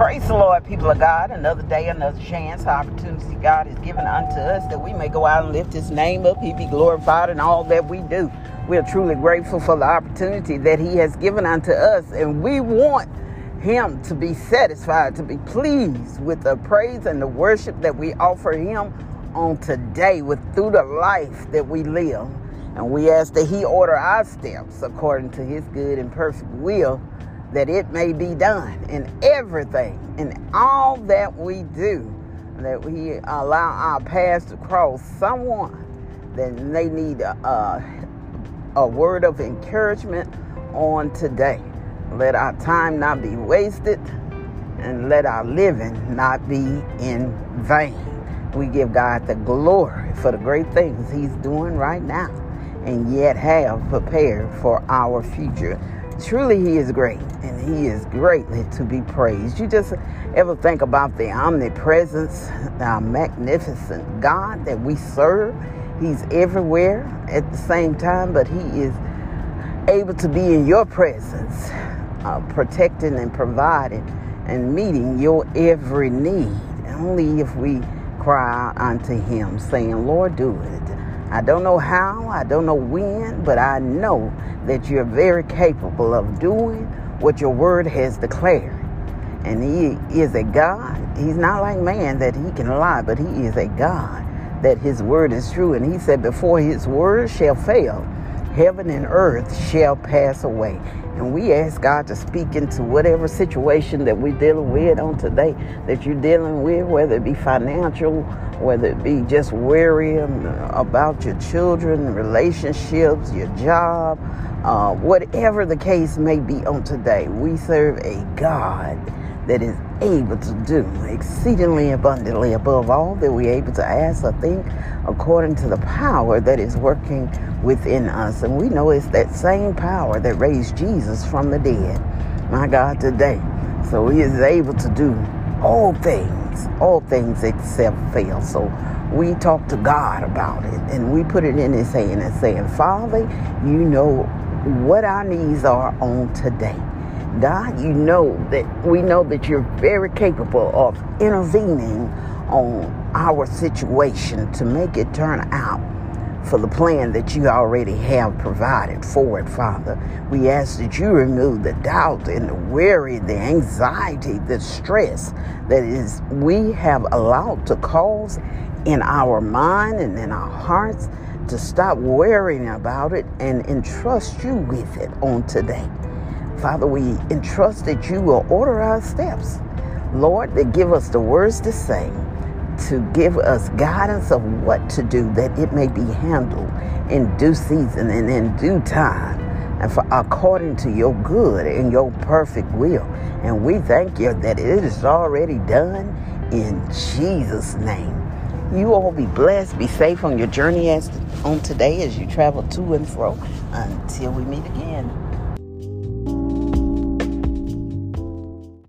Praise the Lord, people of God. Another day, another chance, opportunity God has given unto us that we may go out and lift His name up. He be glorified in all that we do. We are truly grateful for the opportunity that He has given unto us, and we want Him to be satisfied, to be pleased with the praise and the worship that we offer Him on today, with through the life that we live. And we ask that He order our steps according to His good and perfect will that it may be done in everything, in all that we do, that we allow our paths to cross someone that they need a, a, a word of encouragement on today. Let our time not be wasted and let our living not be in vain. We give God the glory for the great things He's doing right now and yet have prepared for our future. Truly, He is great and He is greatly to be praised. You just ever think about the omnipresence, the magnificent God that we serve? He's everywhere at the same time, but He is able to be in your presence, uh, protecting and providing and meeting your every need. Only if we cry unto Him, saying, Lord, do it. I don't know how, I don't know when, but I know that you're very capable of doing what your word has declared. And he is a God. He's not like man that he can lie, but he is a God that his word is true. And he said, Before his word shall fail, heaven and earth shall pass away. And we ask God to speak into whatever situation that we're dealing with on today, that you're dealing with, whether it be financial, whether it be just worrying about your children, relationships, your job, uh, whatever the case may be on today. We serve a God that is able to do exceedingly abundantly above all that we're able to ask or think according to the power that is working within us. And we know it's that same power that raised Jesus from the dead. My God, today. So he is able to do all things, all things except fail. So we talk to God about it and we put it in his hand and saying, Father, you know what our needs are on today. God, you know that we know that you're very capable of intervening on our situation to make it turn out for the plan that you already have provided for it, Father. We ask that you remove the doubt and the worry, the anxiety, the stress that is we have allowed to cause in our mind and in our hearts to stop worrying about it and entrust you with it on today. Father, we entrust that you will order our steps. Lord, that give us the words to say, to give us guidance of what to do, that it may be handled in due season and in due time, and for according to your good and your perfect will. And we thank you that it is already done in Jesus' name. You all be blessed, be safe on your journey as on today as you travel to and fro until we meet again.